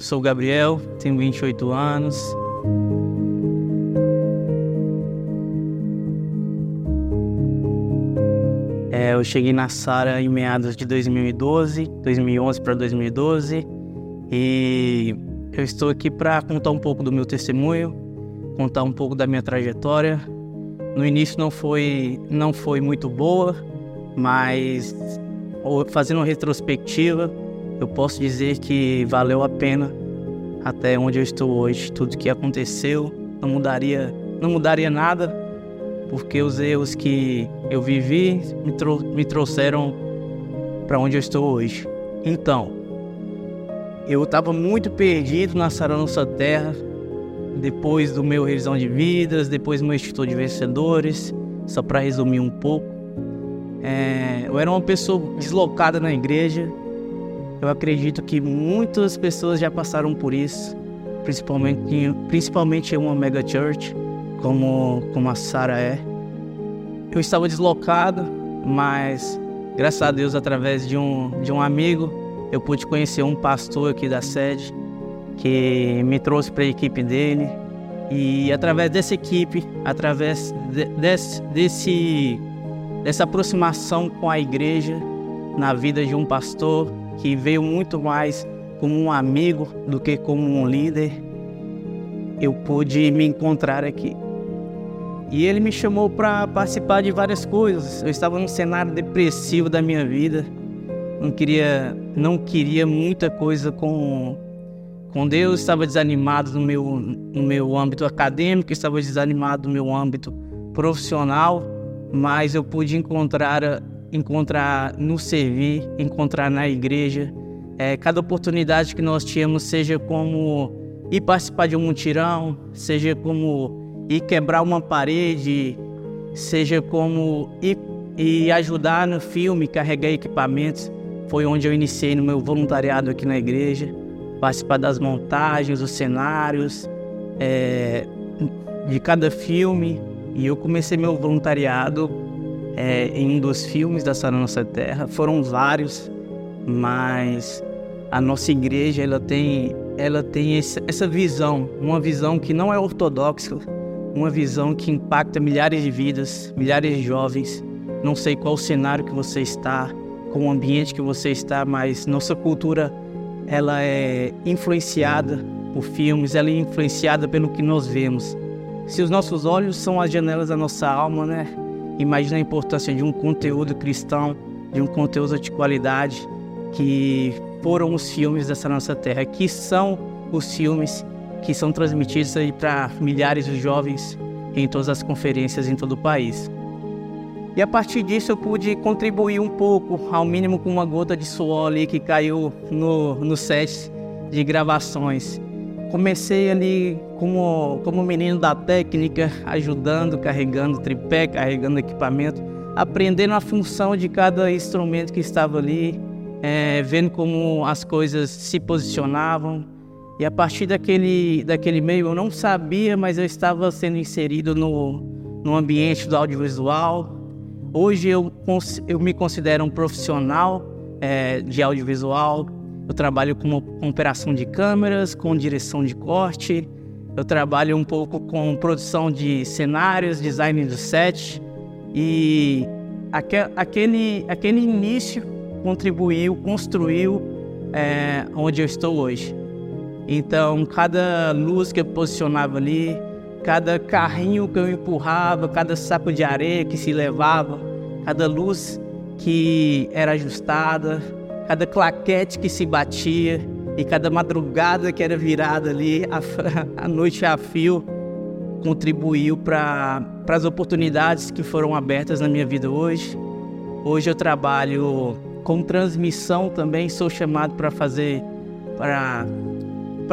sou Gabriel, tenho 28 anos. É, eu cheguei na Sara em meados de 2012, 2011 para 2012, e eu estou aqui para contar um pouco do meu testemunho, contar um pouco da minha trajetória. No início não foi não foi muito boa, mas fazendo uma retrospectiva, eu posso dizer que valeu a pena até onde eu estou hoje. Tudo que aconteceu não mudaria, não mudaria nada, porque os erros que eu vivi me, trou me trouxeram para onde eu estou hoje. Então, eu estava muito perdido na Nossa Terra, depois do meu revisão de vidas, depois do meu Instituto de Vencedores, só para resumir um pouco. É, eu era uma pessoa deslocada na igreja, eu acredito que muitas pessoas já passaram por isso, principalmente, principalmente em uma mega church, como, como a Sara é. Eu estava deslocado, mas graças a Deus, através de um, de um amigo, eu pude conhecer um pastor aqui da sede que me trouxe para a equipe dele. E através dessa equipe, através de, desse, desse, dessa aproximação com a igreja, na vida de um pastor, que veio muito mais como um amigo do que como um líder, eu pude me encontrar aqui. E ele me chamou para participar de várias coisas. Eu estava num cenário depressivo da minha vida. Não queria, não queria muita coisa com com Deus, estava desanimado no meu no meu âmbito acadêmico, estava desanimado no meu âmbito profissional, mas eu pude encontrar encontrar no servir, encontrar na igreja. É, cada oportunidade que nós tínhamos, seja como ir participar de um mutirão, seja como ir quebrar uma parede, seja como ir, ir ajudar no filme, carregar equipamentos, foi onde eu iniciei no meu voluntariado aqui na igreja, participar das montagens, dos cenários, é, de cada filme, e eu comecei meu voluntariado é, em um dos filmes da Nossa Terra. Foram vários, mas a nossa igreja ela tem, ela tem essa visão, uma visão que não é ortodoxa, uma visão que impacta milhares de vidas, milhares de jovens. Não sei qual cenário que você está, qual o ambiente que você está, mas nossa cultura ela é influenciada por filmes, ela é influenciada pelo que nós vemos. Se os nossos olhos são as janelas da nossa alma, né? Imagina a importância de um conteúdo cristão, de um conteúdo de qualidade, que foram os filmes dessa nossa terra, que são os filmes que são transmitidos aí para milhares de jovens em todas as conferências em todo o país. E a partir disso eu pude contribuir um pouco, ao mínimo com uma gota de suor ali que caiu no, no set de gravações. Comecei ali como, como menino da técnica, ajudando, carregando tripé, carregando equipamento, aprendendo a função de cada instrumento que estava ali, é, vendo como as coisas se posicionavam. E a partir daquele, daquele meio eu não sabia, mas eu estava sendo inserido no, no ambiente do audiovisual. Hoje eu, eu me considero um profissional é, de audiovisual, eu trabalho com, operação de câmeras, com direção de corte. Eu trabalho um pouco com produção de cenários, design do set. E aquele, aquele início contribuiu, construiu é, onde eu estou hoje. Então, cada luz que eu posicionava ali, cada carrinho que eu empurrava, cada saco de areia que se levava, cada luz que era ajustada, cada claquete que se batia e cada madrugada que era virada ali, a, a noite a fio, contribuiu para as oportunidades que foram abertas na minha vida hoje. Hoje eu trabalho com transmissão também, sou chamado para fazer, para,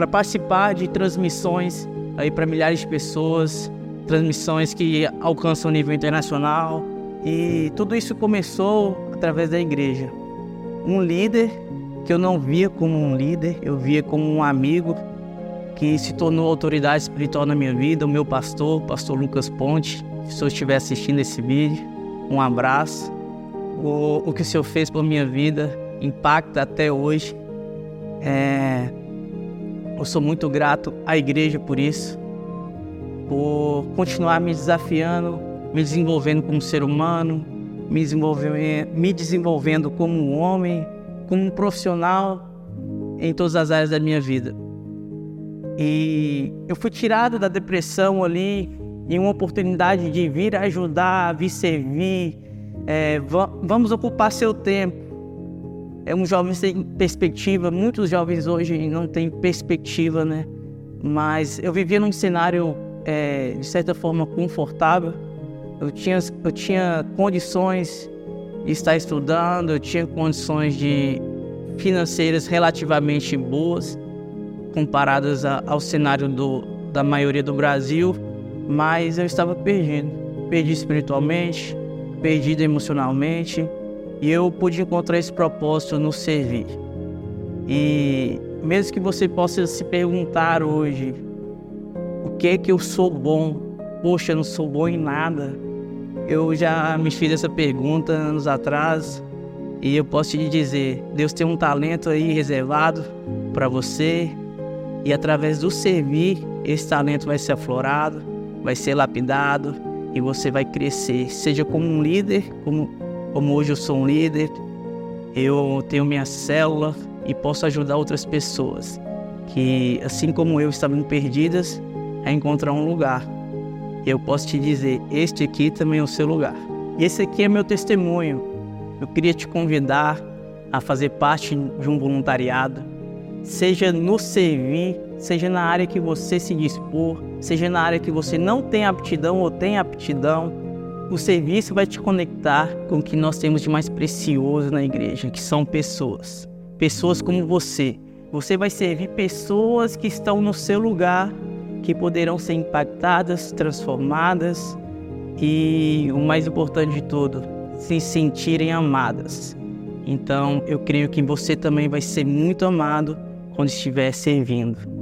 participar de transmissões aí para milhares de pessoas, transmissões que alcançam nível internacional. E tudo isso começou através da igreja um líder que eu não via como um líder, eu via como um amigo que se tornou autoridade espiritual na minha vida, o meu pastor, o pastor Lucas Ponte. Se senhor estiver assistindo esse vídeo, um abraço. O, o que o senhor fez por minha vida impacta até hoje. É, eu sou muito grato à igreja por isso, por continuar me desafiando, me desenvolvendo como ser humano, me, me desenvolvendo como um homem, como um profissional em todas as áreas da minha vida. E eu fui tirado da depressão ali em uma oportunidade de vir ajudar, vir servir. É, vamos ocupar seu tempo. É um jovem sem perspectiva. Muitos jovens hoje não têm perspectiva, né? Mas eu vivia num cenário é, de certa forma confortável. Eu tinha, eu tinha condições de estar estudando, eu tinha condições de financeiras relativamente boas comparadas a, ao cenário do, da maioria do Brasil, mas eu estava perdido. Perdi espiritualmente, perdido emocionalmente, e eu pude encontrar esse propósito no servir. E mesmo que você possa se perguntar hoje, o que é que eu sou bom? Poxa, eu não sou bom em nada. Eu já me fiz essa pergunta anos atrás e eu posso te dizer, Deus tem um talento aí reservado para você e através do servir, esse talento vai ser aflorado, vai ser lapidado e você vai crescer, seja como um líder, como, como hoje eu sou um líder, eu tenho minha célula e posso ajudar outras pessoas que, assim como eu, estavam perdidas, a encontrar um lugar. Eu posso te dizer, este aqui também é o seu lugar. E esse aqui é meu testemunho eu queria te convidar a fazer parte de um voluntariado, seja no servir, seja na área que você se dispor, seja na área que você não tem aptidão ou tem aptidão. O serviço vai te conectar com o que nós temos de mais precioso na igreja, que são pessoas. Pessoas como você. Você vai servir pessoas que estão no seu lugar, que poderão ser impactadas, transformadas e o mais importante de tudo, se sentirem amadas. Então, eu creio que você também vai ser muito amado quando estiver servindo.